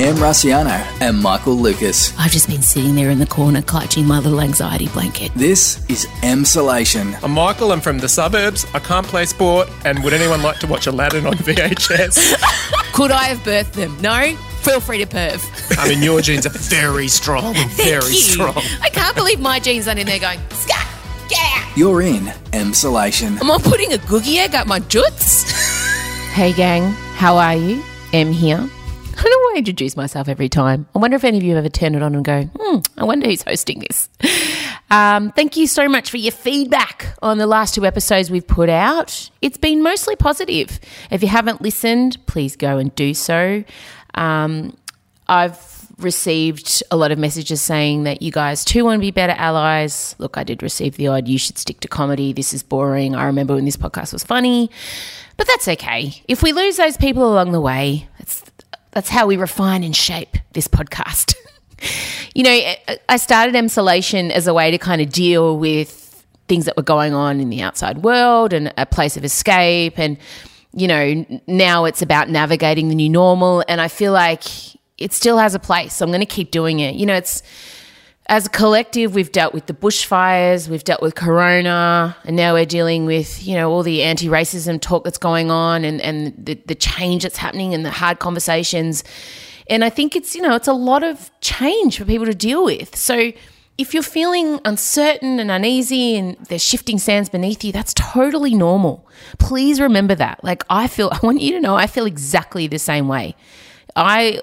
Em Rusciano and Michael Lucas. I've just been sitting there in the corner clutching my little anxiety blanket. This is Emsolation. I'm Michael. I'm from the suburbs. I can't play sport. And would anyone like to watch Aladdin on VHS? Could I have birthed them? No? Feel free to perv. I mean, your genes are very strong. very Thank you. strong. I can't believe my genes aren't in there going, scat, get out. You're in Emsolation. Am I putting a googie egg up my jutes? Hey gang, how are you? Em here. I don't why I introduce myself every time. I wonder if any of you have ever turned it on and go, hmm, I wonder who's hosting this. Um, thank you so much for your feedback on the last two episodes we've put out. It's been mostly positive. If you haven't listened, please go and do so. Um, I've received a lot of messages saying that you guys too want to be better allies. Look, I did receive the odd, you should stick to comedy. This is boring. I remember when this podcast was funny. But that's okay. If we lose those people along the way, that's, that's how we refine and shape this podcast. you know, I started Emsolation as a way to kind of deal with things that were going on in the outside world and a place of escape. And, you know, now it's about navigating the new normal. And I feel like it still has a place. So I'm going to keep doing it. You know, it's as a collective, we've dealt with the bushfires, we've dealt with corona, and now we're dealing with, you know, all the anti racism talk that's going on and, and the, the change that's happening and the hard conversations. And I think it's, you know, it's a lot of change for people to deal with. So if you're feeling uncertain and uneasy and there's shifting sands beneath you, that's totally normal. Please remember that. Like, I feel, I want you to know, I feel exactly the same way. I,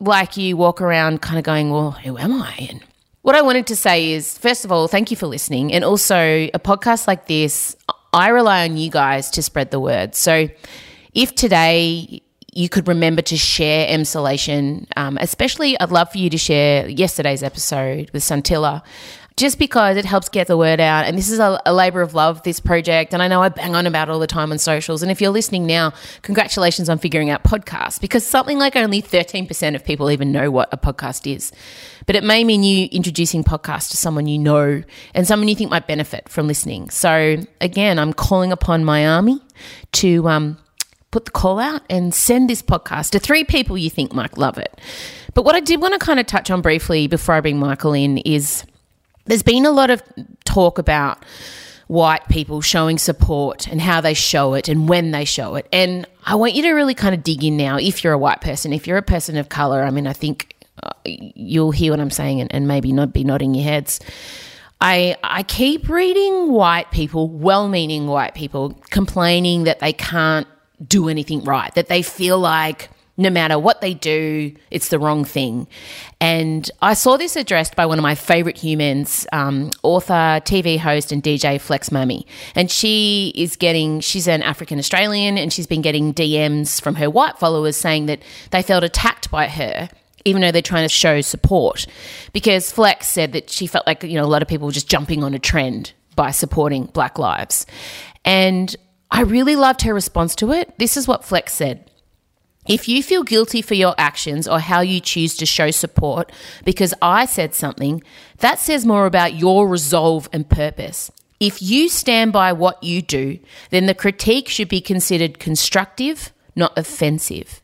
like you, walk around kind of going, well, who am I? And what I wanted to say is, first of all, thank you for listening. And also, a podcast like this, I rely on you guys to spread the word. So, if today you could remember to share Emsolation, um, especially I'd love for you to share yesterday's episode with Santilla, just because it helps get the word out. And this is a, a labor of love, this project. And I know I bang on about it all the time on socials. And if you're listening now, congratulations on figuring out podcasts because something like only 13% of people even know what a podcast is. But it may mean you introducing podcasts to someone you know and someone you think might benefit from listening. So again, I'm calling upon my army to um, put the call out and send this podcast to three people you think might love it. But what I did want to kind of touch on briefly before I bring Michael in is there's been a lot of talk about white people showing support and how they show it and when they show it. And I want you to really kind of dig in now if you're a white person, if you're a person of color. I mean, I think uh, you'll hear what I'm saying and, and maybe not be nodding your heads. I, I keep reading white people, well meaning white people, complaining that they can't do anything right, that they feel like no matter what they do, it's the wrong thing. And I saw this addressed by one of my favorite humans, um, author, TV host, and DJ Flex Mami. And she is getting, she's an African Australian, and she's been getting DMs from her white followers saying that they felt attacked by her. Even though they're trying to show support, because Flex said that she felt like you know a lot of people were just jumping on a trend by supporting Black Lives, and I really loved her response to it. This is what Flex said. If you feel guilty for your actions or how you choose to show support because I said something, that says more about your resolve and purpose. If you stand by what you do, then the critique should be considered constructive, not offensive.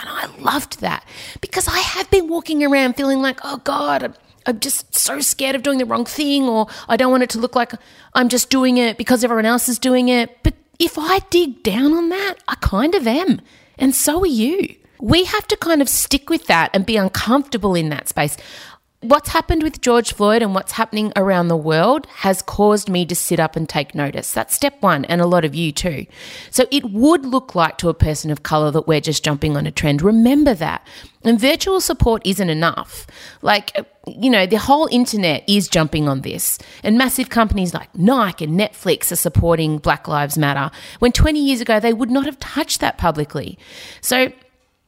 And I loved that because I have been walking around feeling like, oh God, I'm, just so scared of doing the wrong thing, or I don't want it to look like I'm just doing it because everyone else is doing it. But if I dig down on that, I kind of am. And so are you. We have to kind of stick with that and be uncomfortable in that space. What's happened with George Floyd and what's happening around the world has caused me to sit up and take notice. That's step one, and a lot of you too. So it would look like to a person of color that we're just jumping on a trend. Remember that. And virtual support isn't enough. Like, you know, the whole internet is jumping on this, and massive companies like Nike and Netflix are supporting Black Lives Matter when 20 years ago they would not have touched that publicly. So,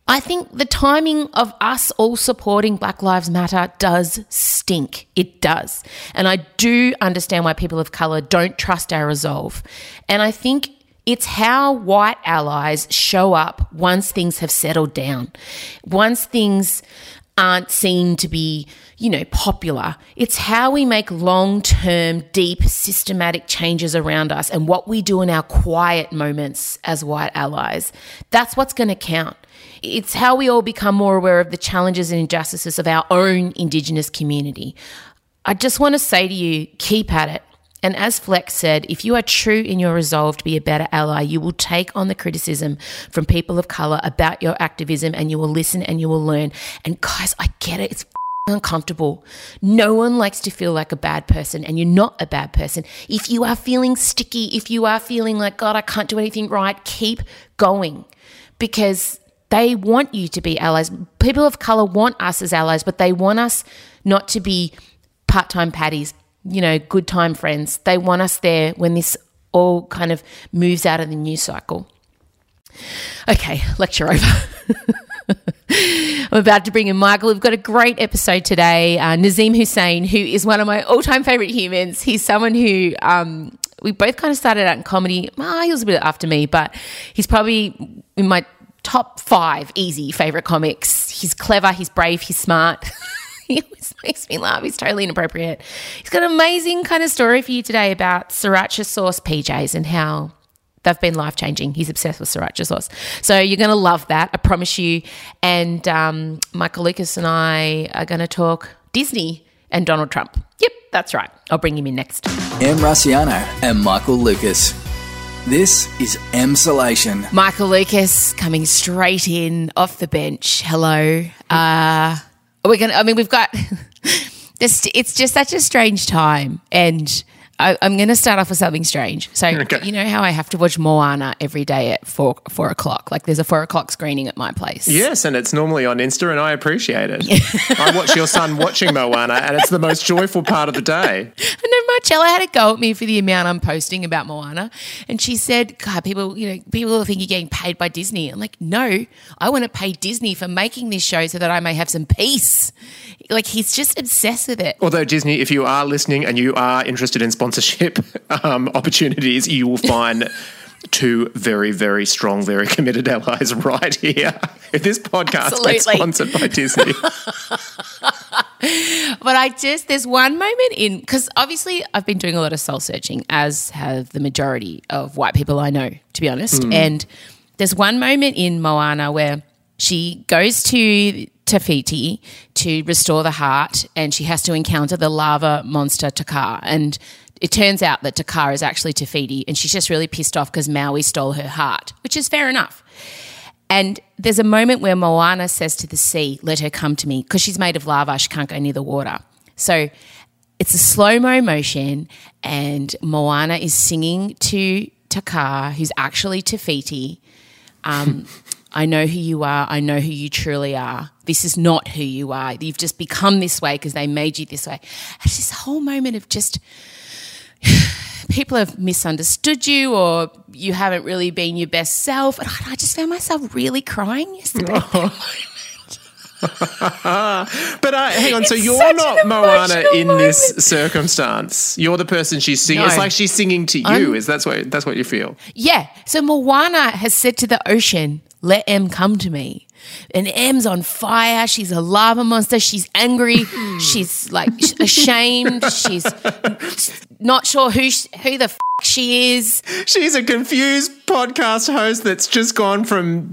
I think the timing of us all supporting Black Lives Matter does stink. It does. And I do understand why people of colour don't trust our resolve. And I think it's how white allies show up once things have settled down, once things aren't seen to be, you know, popular. It's how we make long term, deep, systematic changes around us and what we do in our quiet moments as white allies. That's what's going to count. It's how we all become more aware of the challenges and injustices of our own Indigenous community. I just want to say to you keep at it. And as Flex said, if you are true in your resolve to be a better ally, you will take on the criticism from people of color about your activism and you will listen and you will learn. And guys, I get it. It's uncomfortable. No one likes to feel like a bad person, and you're not a bad person. If you are feeling sticky, if you are feeling like, God, I can't do anything right, keep going because they want you to be allies. People of color want us as allies, but they want us not to be part time patties, you know, good time friends. They want us there when this all kind of moves out of the news cycle. Okay, lecture over. I'm about to bring in Michael. We've got a great episode today. Uh, Nazeem Hussain, who is one of my all time favorite humans. He's someone who um, we both kind of started out in comedy. Well, he was a bit after me, but he's probably in my top five easy favorite comics. He's clever, he's brave, he's smart. he always makes me laugh. He's totally inappropriate. He's got an amazing kind of story for you today about sriracha sauce PJs and how they've been life changing. He's obsessed with sriracha sauce. So you're going to love that, I promise you. And um, Michael Lucas and I are going to talk Disney and Donald Trump. Yep, that's right. I'll bring him in next. Em Rusciano and Michael Lucas. This is Emsolation. Michael Lucas coming straight in off the bench. Hello. Uh, we're gonna. I mean, we've got. this, it's just such a strange time, and I, I'm going to start off with something strange. So Okay. you know how I have to watch Moana every day at four four o'clock. Like there's a four o'clock screening at my place. Yes, and it's normally on Insta, and I appreciate it. I watch your son watching Moana, and it's the most joyful part of the day. I know Marcella had a go at me for the amount I'm posting about Moana, and she said, "God, people, you know, people think you're getting paid by Disney." I'm like, "No, I want to pay Disney for making this show so that I may have some peace." Like he's just obsessed with it. Although Disney, if you are listening and you are interested in sponsorship um, opportunities, you will find two very, very strong, very committed allies right here. If this podcast is sponsored by Disney, But I just there's one moment in because obviously I've been doing a lot of soul searching, as have the majority of white people I know, to be honest. And there's one moment in Moana where she goes to Te Fiti to restore the heart, and she has to encounter the lava monster Te Kā. And it turns out that Takara is actually Te Fiti, and she's just really pissed off because Maui stole her heart, which is fair enough. And there's a moment where Moana says to the sea, Let her come to me, because she's made of lava, she can't go near the water. So it's a slow mo motion, and Moana is singing to Takara, who's actually Te Fiti. Um, I know who you are. I know who you truly are. This is not who you are. You've just become this way because they made you this way. It's this whole moment of just people have misunderstood you or you haven't really been your best self. And I just found myself really crying yesterday. but uh, hang on. so you're not Moana in this moment. circumstance. You're the person she's singing. It's like she's singing to you. I'm- is that's what that's what you feel? Yeah. So Moana has said to the ocean, let M come to me. And M's on fire. She's a lava monster. She's angry. She's like ashamed. She's not sure who sh- who the f- she is. She's a confused podcast host that's just gone from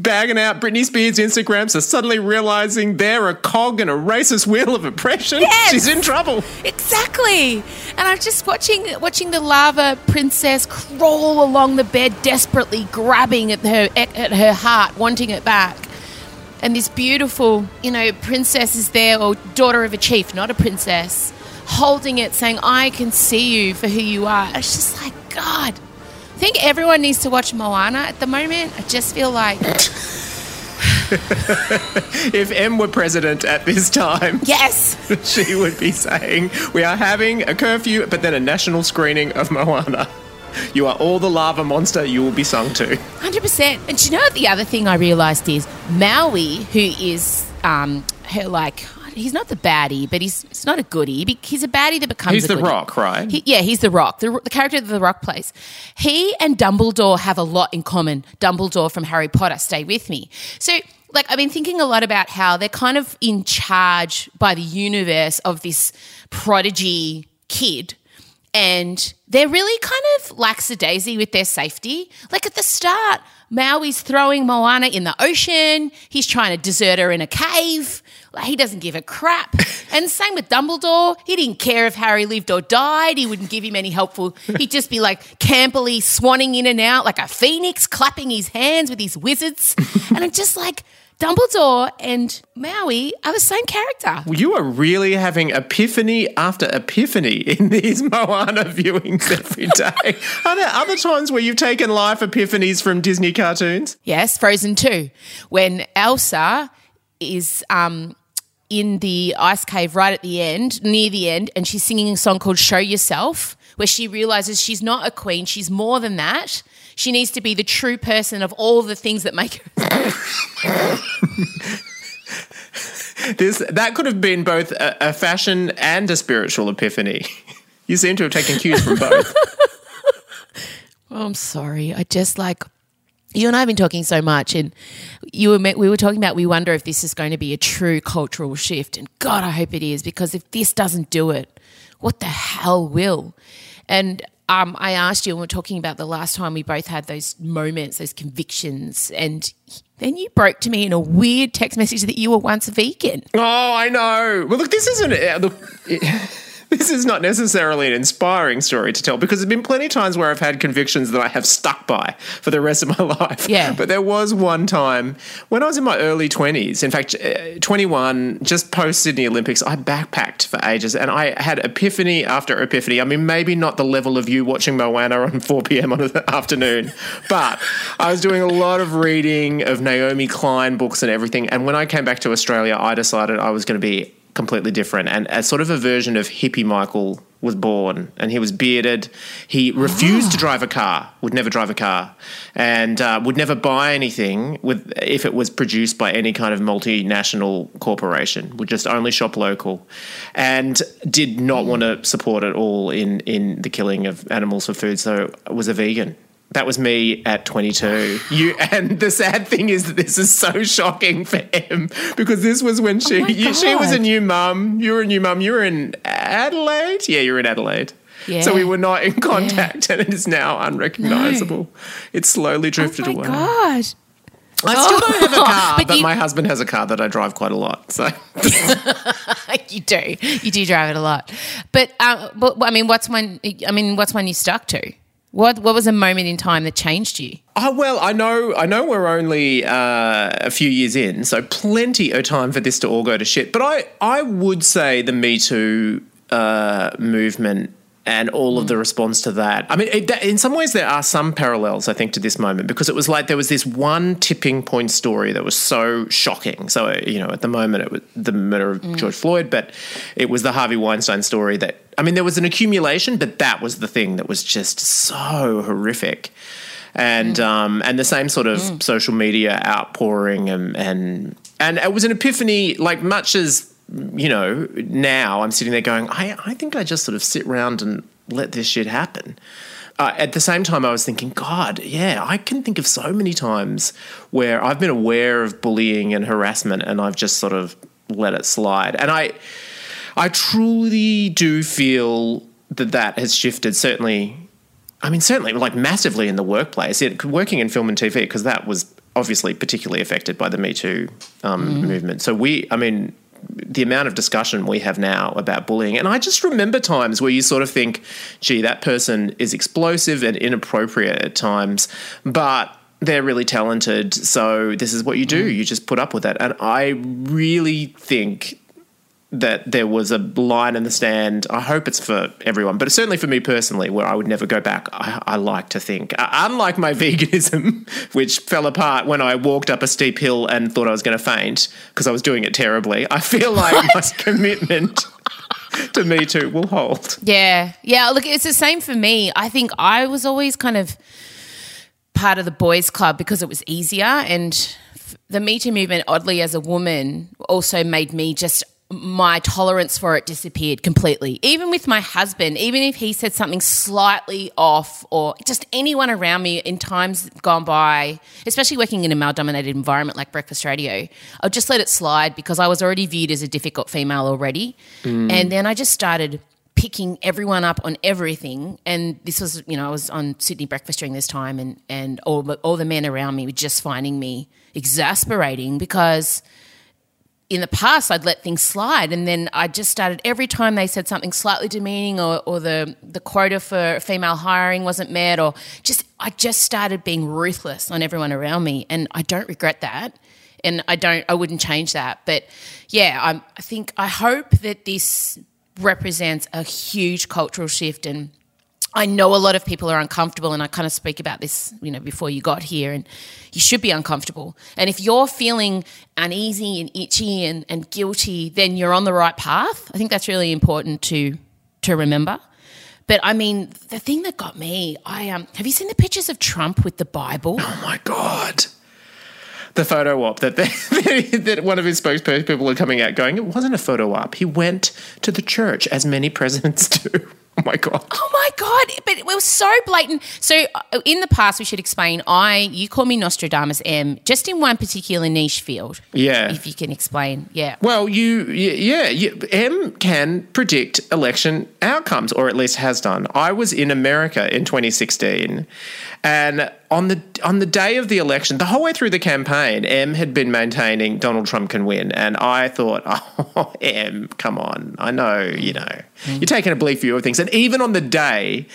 bagging out Britney Spears' Instagrams to suddenly realizing they're a cog in a racist wheel of oppression. Yes! She's in trouble. Exactly. And I'm just watching watching the lava princess crawl along the bed desperately grabbing at her at her heart, wanting it back. And this beautiful, you know, princess is there or daughter of a chief, not a princess, holding it saying, "I can see you for who you are." It's just like, God. I think everyone needs to watch Moana at the moment. I just feel like, If M were president at this time, yes. she would be saying, We are having a curfew, but then a national screening of Moana. You are all the lava monster you will be sung to. Hundred percent. And do you know what the other thing I realised is Maui, who is um, her like he's not the baddie, but he's he's not a goodie. Be- He's a baddie that becomes He's the goodie. rock, right? He, yeah, he's the Rock, the, the character that the Rock plays. He and Dumbledore have a lot in common. Dumbledore from Harry Potter, stay with me. So, like, I've been thinking a lot about how they're kind of in charge by the universe of this prodigy kid. And they're really kind of lackadaisy with their safety. Like at the start, Maui's throwing Moana in the ocean. He's trying to desert her in a cave. Like, he doesn't give a crap. and same with Dumbledore. He didn't care if Harry lived or died. He wouldn't give him any helpful. He'd just be like campily swanning in and out like a phoenix, clapping his hands with his wizards. and I'm just like, Dumbledore and Maui are the same character. You are really having epiphany after epiphany in these Moana viewings every day. are there other times where you've taken life epiphanies from Disney cartoons? Yes, Frozen 2. When Elsa is um, in the ice cave right at the end, near the end, and she's singing a song called Show Yourself, where she realizes she's not a queen, she's more than that. She needs to be the true person of all the things that make her. this that could have been both a, a fashion and a spiritual epiphany. You seem to have taken cues from both. oh, I'm sorry. I just like you and I have been talking so much, and you were we were talking about we wonder if this is going to be a true cultural shift, and God, I hope it is because if this doesn't do it, what the hell will? And um, I asked you, and we are talking about the last time we both had those moments, those convictions, and then you broke to me in a weird text message that you were once a vegan. Oh, I know. Well, look, this isn't. Uh, look, this is not necessarily an inspiring story to tell because there's been plenty of times where I've had convictions that I have stuck by for the rest of my life. Yeah. But there was one time when I was in my early 20s, in fact, uh, 21, just post Sydney Olympics, I backpacked for ages and I had epiphany after epiphany. I mean, maybe not the level of you watching Moana on 4 p.m. on an afternoon, but I was doing a lot of reading of Naomi Klein books and everything. And when I came back to Australia, I decided I was going to be completely different. And a sort of a version of hippie Michael was born, and he was bearded. He refused oh. to drive a car, would never drive a car, and uh, would never buy anything with if it was produced by any kind of multinational corporation. Would just only shop local, and did not want to support at all in in the killing of animals for food. So was a vegan that was me at 22. You and the sad thing is that this is so shocking for him because this was when she oh you, she was a new mum. You were a new mum. You were in Adelaide. Yeah, you were in Adelaide. Yeah. So we were not in contact, yeah. and it is now unrecognizable. No. It's slowly drifted oh away. God. I still don't have a car, but, but you, my husband has a car that I drive quite a lot. So you do, you do drive it a lot. But, uh, but I mean, what's one? I mean, what's one you stuck to? What what was a moment in time that changed you? Oh well, I know I know we're only uh, a few years in, so plenty of time for this to all go to shit. But I I would say the Me Too uh, movement and all of the response to that. I mean, it, in some ways, there are some parallels, I think, to this moment because it was like there was this one tipping point story that was so shocking. So, you know, at the moment, it was the murder of mm. George Floyd, but it was the Harvey Weinstein story that, I mean, there was an accumulation, but that was the thing that was just so horrific. And mm. um, and the same sort of mm. social media outpouring and and and it was an epiphany, like much as you know, now I'm sitting there going, I, I think I just sort of sit around and let this shit happen. Uh, at the same time, I was thinking, God, yeah, I can think of so many times where I've been aware of bullying and harassment and I've just sort of let it slide. And I, I truly do feel that that has shifted. Certainly, I mean, certainly, like massively in the workplace. It, working in film and TV, because that was obviously particularly affected by the Me Too um, mm. movement. So we, I mean, the amount of discussion we have now about bullying. And I just remember times where you sort of think, gee, that person is explosive and inappropriate at times, but they're really talented. So this is what you do. Mm. You just put up with it. And I really think that there was a line in the stand. I hope it's for everyone, but certainly for me personally, where I would never go back. I, I like to think, uh, unlike my veganism, which fell apart when I walked up a steep hill and thought I was going to faint because I was doing it terribly. I feel like my commitment to me too will hold. Yeah, yeah. Look, it's the same for me. I think I was always kind of part of the boys' club because it was easier and. The Me Too movement, oddly, as a woman, also made me just my tolerance for it disappeared completely. Even with my husband, even if he said something slightly off or just anyone around me in times gone by, especially working in a male dominated environment like breakfast radio, I'll just let it slide because I was already viewed as a difficult female already. Mm. And then I just started picking everyone up on everything. And this was, you know, I was on Sydney Breakfast during this time, and and all the, all the men around me were just finding me exasperating because in the past I'd let things slide and then I just started every time they said something slightly demeaning or, or the the quota for female hiring wasn't met or just I just started being ruthless on everyone around me and I don't regret that and I don't I wouldn't change that. But yeah I'm, I think I hope that this represents a huge cultural shift and I know a lot of people are uncomfortable, and I kind of speak about this, you know, before you got here, and you should be uncomfortable. And if you're feeling uneasy and itchy and, and guilty, then you're on the right path. I think that's really important to to remember. But I mean, the thing that got me, I um, have you seen the pictures of Trump with the Bible? Oh my god. The photo op that that one of his spokespeople are coming out going, it wasn't a photo op. He went to the church, as many presidents do. Oh my god. Oh my god! But it was so blatant. So uh, in the past, we should explain. I you call me Nostradamus M, just in one particular niche field. Yeah. If you can explain, yeah. Well, you, yeah, you, M can predict election outcomes, or at least has done. I was in America in 2016, and on the on the day of the election, the whole way through the campaign, M had been maintaining Donald Trump can win, and I thought, oh, M, come on, I know, you know, mm. you're taking a bleak view of things. And even on the day,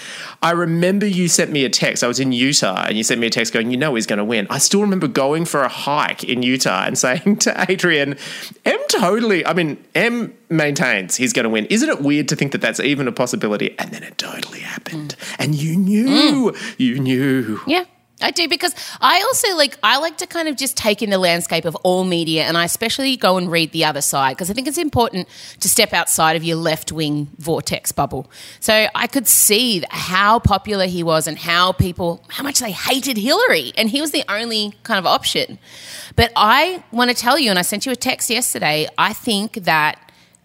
I remember you sent me a text. I was in Utah, and you sent me a text going, you know, he's going to win. I still remember going for a hike in Utah and saying to Adrian, M totally. I mean, M maintains he's going to win. Isn't it weird to think that that's even a possibility? And then it totally happened, mm. and you knew, mm. you knew, yeah. I do because I also like I like to kind of just take in the landscape of all media and I especially go and read the other side because I think it's important to step outside of your left-wing vortex bubble. So I could see how popular he was and how people how much they hated Hillary and he was the only kind of option. But I want to tell you and I sent you a text yesterday, I think that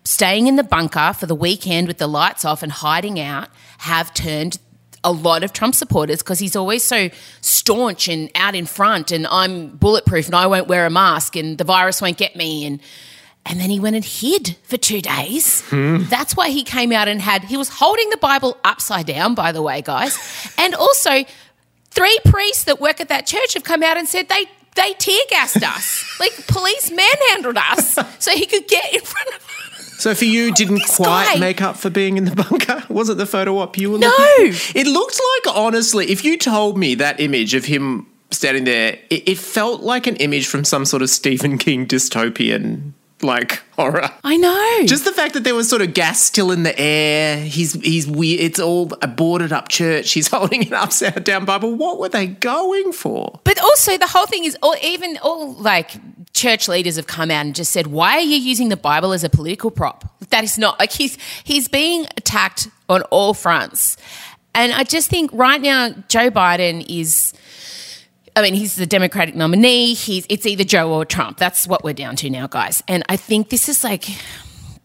staying in the bunker for the weekend with the lights off and hiding out have turned a lot of Trump supporters because he's always so staunch and out in front and I'm bulletproof and I won't wear a mask and the virus won't get me and and then he went and hid for two days. Hmm. That's why he came out and had he was holding the Bible upside down, by the way, guys. And also three priests that work at that church have come out and said they they tear gassed us. like police manhandled us so he could get in front of so for you, didn't quite make up for being in the bunker? Was it the photo op you were no. looking? It looked like, honestly, if you told me that image of him standing there, it, it felt like an image from some sort of Stephen King dystopian like horror. I know. Just the fact that there was sort of gas still in the air. He's he's weird. It's all a boarded up church. He's holding an upside down Bible. What were they going for? But also the whole thing is, all even all like church leaders have come out and just said, "Why are you using the Bible as a political prop?" That is not like he's he's being attacked on all fronts, and I just think right now Joe Biden is. I mean, he's the Democratic nominee. He's it's either Joe or Trump. That's what we're down to now, guys. And I think this is like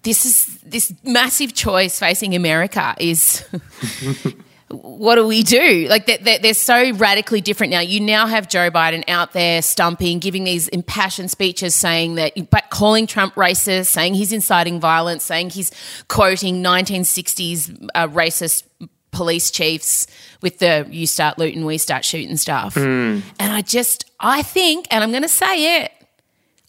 this is this massive choice facing America is what do we do? Like they're, they're, so radically different now. You now have Joe Biden out there stumping, giving these impassioned speeches saying that, but calling Trump racist, saying he's inciting violence, saying he's quoting 1960s uh, racist police chiefs with the you start looting, we start shooting stuff. Mm. And I just, I think, and I'm going to say it,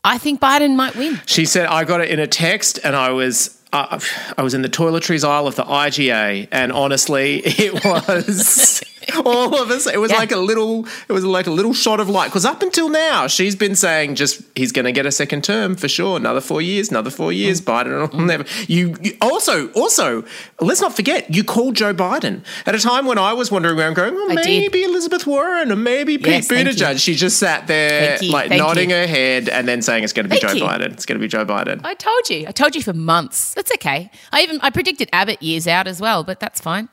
I think Biden might win. She said, I got it in a text and I was uh, I was in the toiletries aisle of the IGA, and honestly, it was all of us. It was yeah. like a little. It was like a little shot of light. Because up until now, she's been saying just he's going to get a second term for sure. Another four years. Another four years. Mm. Biden will mm. never. You, you, also also let's not forget you called Joe Biden at a time when I was wandering around going, well, maybe did. Elizabeth Warren or maybe Pete yes, Buttigieg. She just sat there like thank nodding you. her head and then saying it's going to be thank Joe you. Biden. It's going to be Joe Biden. I told you. I told you for months. That's okay. I even I predicted Abbott years out as well, but that's fine.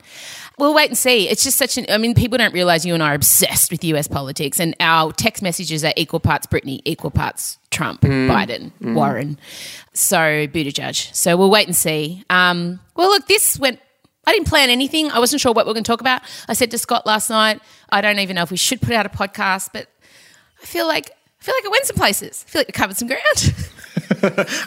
We'll wait and see. It's just such an. I mean, people don't realize you and I are obsessed with US politics, and our text messages are equal parts Britney, equal parts Trump, mm. Biden, mm. Warren. So Buttigieg. So we'll wait and see. Um, well, look, this went. I didn't plan anything. I wasn't sure what we are going to talk about. I said to Scott last night, I don't even know if we should put out a podcast, but I feel like I feel like it went some places. I feel like I covered some ground.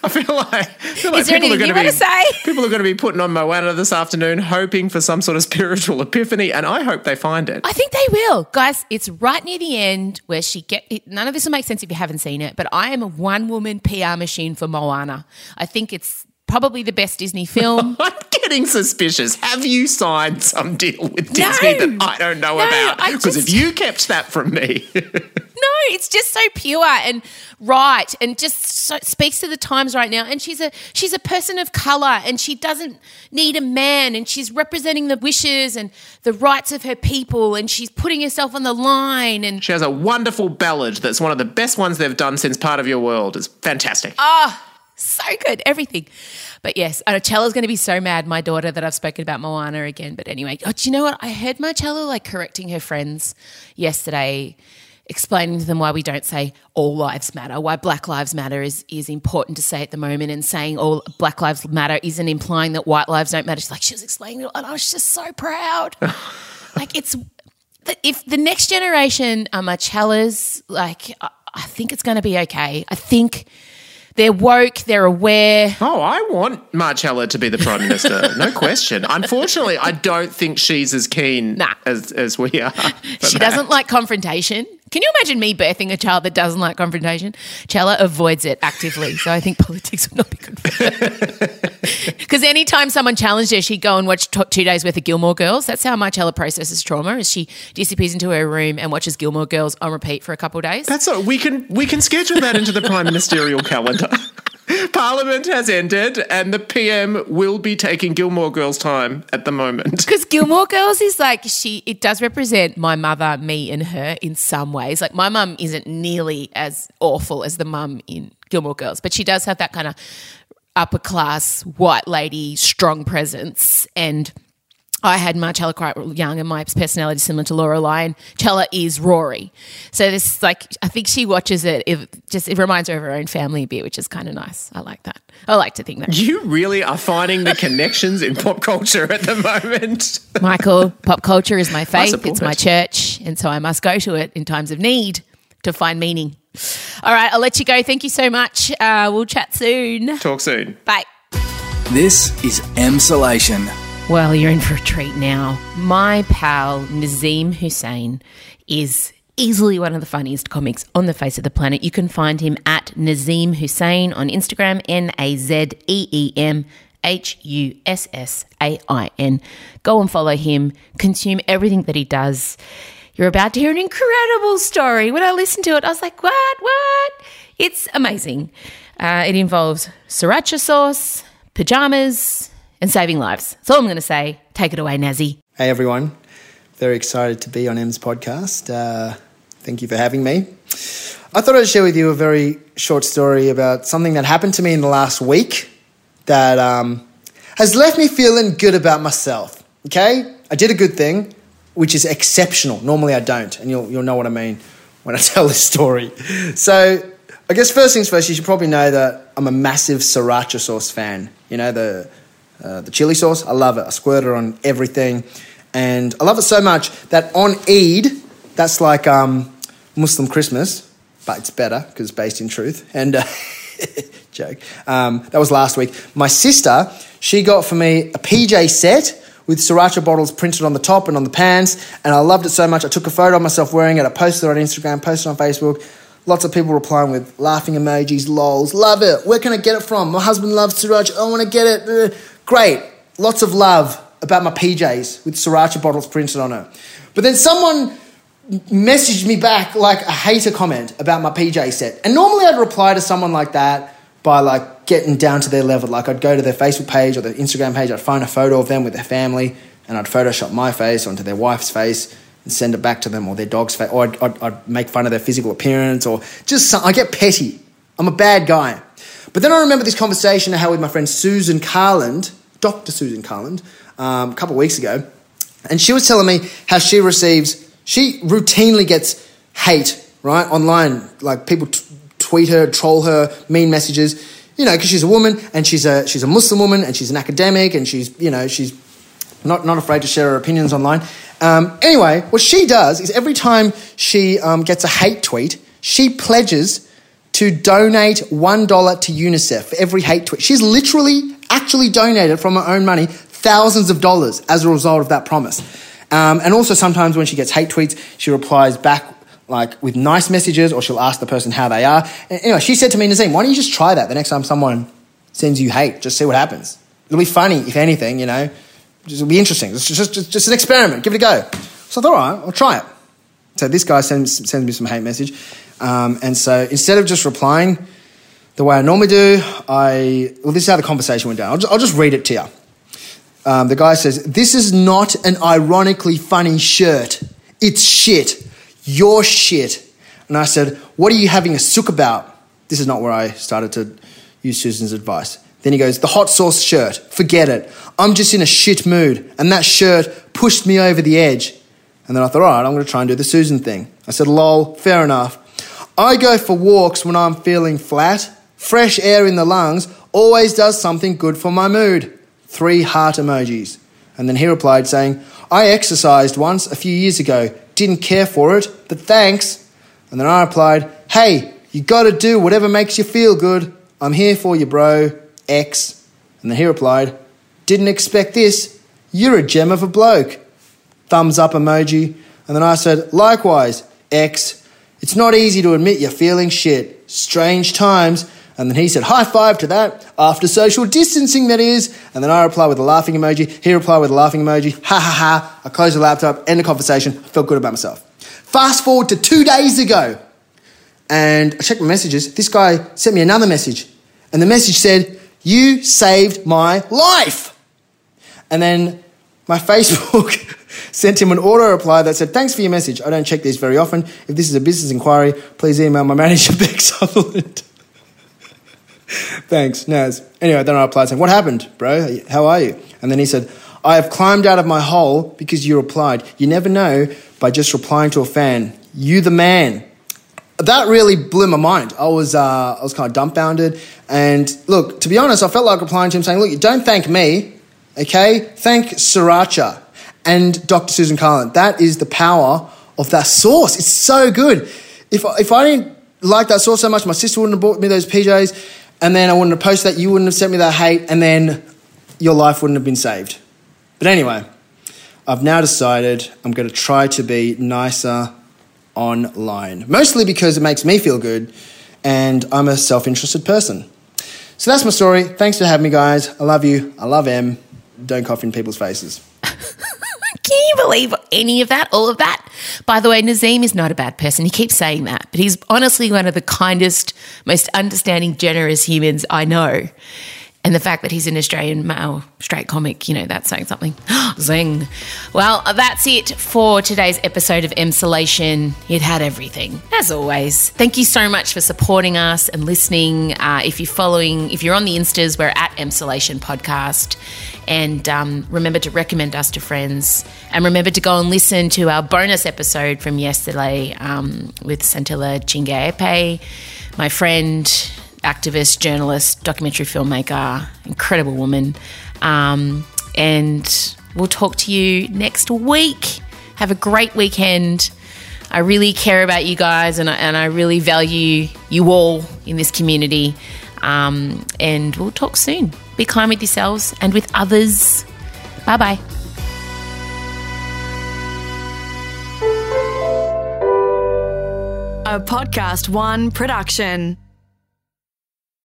I feel like, I feel like Is there anything you gonna say? people are going to be putting on Moana this afternoon, hoping for some sort of spiritual epiphany, and I hope they find it. I think they will, guys. It's right near the end where she get. It, none of this will make sense if you haven't seen it, but I am a one woman PR machine for Moana. I think it's probably the best Disney film. I'm getting suspicious. Have you signed some deal with Disney that I don't know No, about? Because if you kept that from me, No, it's just so pure and right, and just so, speaks to the times right now. And she's a she's a person of color, and she doesn't need a man, and she's representing the wishes and the rights of her people, and she's putting herself on the line. And she has a wonderful ballad that's one of the best ones they've done since Part of Your World. It's fantastic. Oh, so good, everything. But yes, know going to be so mad, my daughter, that I've spoken about Moana again. But anyway, oh, do you know what? I heard Marcella like correcting her friends yesterday, explaining to them why we don't say all lives matter, why Black Lives Matter is is important to say at the moment, and saying all Black Lives Matter isn't implying that white lives don't matter. She's like she was explaining it, and I was just so proud. like it's that if the next generation are Marcellas, like I, I think it's going to be okay. I think they're woke, they're aware. Oh, I want Marcella to be the Prime Minister, no question. Unfortunately, I don't think she's as keen Nah. as, as we are. She that. doesn't like confrontation. Can you imagine me birthing a child that doesn't like confrontation? Chella avoids it actively, so I think politics would not be good for her. Because anytime someone challenged her, she'd go and watch t- two days worth of Gilmore Girls. That's how Marcella processes trauma. Is she disappears into her room and watches Gilmore Girls on repeat for a couple of days? That's all. We can we can schedule that into the prime ministerial calendar. Parliament has ended, and the PM will be taking Gilmore Girls time at the moment. Because Gilmore Girls is like she it does represent my mother, me, and her in some ways. Like my mum isn't nearly as awful as the mum in Gilmore Girls, but she does have that kind of upper class white lady strong presence and I had Marcella quite young, and my personality is similar to Lorelai. Chella is Rory, so this like I think she watches it. It just it reminds her of her own family a bit, which is kind of nice. I like that. I like to think that. You really are finding the connections in pop culture at the moment. Michael, pop culture is my faith. support It's my it. church. And so I must go to it in times of need to find meaning. All right, I'll let you go. Thank you so much. Uh, we'll chat soon. Talk soon. Bye. This is Emsolation. Well, you're in for a treat now. My pal Nazeem Hussain is easily one of the funniest comics on the face of the planet. You can find him at Nazeem Hussain on Instagram, N A Z E E M H U S S A I N. Go and follow him, consume everything that he does. You're about to hear an incredible story. When I listened to it, I was like, what? What? It's amazing. Uh, it involves sriracha sauce, pajamas, and saving lives. That's all I'm going to say. Take it away, Nazi. Hey everyone, very excited to be on Em's podcast. Uh, thank you for having me. I thought I'd share with you a very short story about something that happened to me in the last week that um, has left me feeling good about myself. Okay, I did a good thing, which is exceptional. Normally I don't, and you'll you'll know what I mean when I tell this story. So I guess first things first, you should probably know that I'm a massive sriracha sauce fan. You know the uh, the chili sauce. I love it. I squirt it on everything, and I love it so much that on Eid, that's like um, Muslim Christmas, but it's better because it's based in truth. And uh, joke. Um, that was last week. My sister, she got for me a PJ set with sriracha bottles printed on the top and on the pants, and I loved it so much. I took a photo of myself wearing it. I posted it on Instagram, posted on Facebook. Lots of people replying with laughing emojis, lols. Love it. Where can I get it from? My husband loves sriracha. I want to get it. Great. Lots of love about my PJs with sriracha bottles printed on it. But then someone messaged me back like a hater comment about my PJ set. And normally I'd reply to someone like that by like getting down to their level. Like I'd go to their Facebook page or their Instagram page, I'd find a photo of them with their family, and I'd Photoshop my face onto their wife's face and send it back to them or their dog's face, or I'd, I'd, I'd make fun of their physical appearance or just some, I get petty. I'm a bad guy. But then I remember this conversation I had with my friend Susan Carland, Dr. Susan Carland, um, a couple of weeks ago. And she was telling me how she receives, she routinely gets hate, right, online. Like people t- tweet her, troll her, mean messages, you know, because she's a woman and she's a, she's a Muslim woman and she's an academic and she's, you know, she's not, not afraid to share her opinions online. Um, anyway, what she does is every time she um, gets a hate tweet, she pledges to donate $1 to UNICEF for every hate tweet. She's literally actually donated from her own money thousands of dollars as a result of that promise. Um, and also sometimes when she gets hate tweets, she replies back like with nice messages or she'll ask the person how they are. Anyway, she said to me, Nazeem, why don't you just try that the next time someone sends you hate? Just see what happens. It'll be funny, if anything, you know. It'll be interesting. It's just, just, just an experiment. Give it a go. So I thought, all right, I'll try it. So this guy sends, sends me some hate message. Um, and so instead of just replying the way I normally do, I, well, this is how the conversation went down. I'll just, I'll just read it to you. Um, the guy says, This is not an ironically funny shirt. It's shit. You're shit. And I said, What are you having a sook about? This is not where I started to use Susan's advice. Then he goes, The hot sauce shirt. Forget it. I'm just in a shit mood. And that shirt pushed me over the edge. And then I thought, All right, I'm going to try and do the Susan thing. I said, Lol, fair enough. I go for walks when I'm feeling flat. Fresh air in the lungs always does something good for my mood three heart emojis. And then he replied saying, I exercised once a few years ago, didn't care for it, but thanks. And then I replied, Hey, you gotta do whatever makes you feel good. I'm here for you, bro. X. And then he replied, Didn't expect this. You're a gem of a bloke. Thumbs up emoji. And then I said, Likewise, X. It's not easy to admit you're feeling shit. Strange times. And then he said, high five to that, after social distancing, that is. And then I replied with a laughing emoji. He replied with a laughing emoji. Ha ha ha. I closed the laptop, end the conversation, I felt good about myself. Fast forward to two days ago, and I checked my messages. This guy sent me another message, and the message said, You saved my life. And then my Facebook sent him an auto reply that said, Thanks for your message. I don't check these very often. If this is a business inquiry, please email my manager, Beck Sutherland. Thanks, Naz. Anyway, then I replied saying, What happened, bro? How are you? And then he said, I have climbed out of my hole because you replied. You never know by just replying to a fan. You the man. That really blew my mind. I was, uh, I was kind of dumbfounded. And look, to be honest, I felt like replying to him saying, Look, don't thank me, okay? Thank Sriracha and Dr. Susan Carland. That is the power of that sauce. It's so good. If, if I didn't like that sauce so much, my sister wouldn't have bought me those PJs and then I wouldn't have posted that, you wouldn't have sent me that hate, and then your life wouldn't have been saved. But anyway, I've now decided I'm going to try to be nicer online, mostly because it makes me feel good, and I'm a self interested person. So that's my story. Thanks for having me, guys. I love you. I love M. Don't cough in people's faces. Can you believe any of that? All of that? By the way, Nazeem is not a bad person. He keeps saying that, but he's honestly one of the kindest, most understanding, generous humans I know. And the fact that he's an Australian male straight comic, you know, that's saying something. Zing. Well, that's it for today's episode of Emsolation. It had everything, as always. Thank you so much for supporting us and listening. Uh, if you're following, if you're on the Instas, we're at Emsolation Podcast. And um, remember to recommend us to friends. And remember to go and listen to our bonus episode from yesterday um, with Santilla Chingaipe, my friend activist, journalist, documentary filmmaker, incredible woman. Um, and we'll talk to you next week. Have a great weekend. I really care about you guys and I, and I really value you all in this community. Um, and we'll talk soon. Be kind with yourselves and with others. Bye bye. A Podcast One production.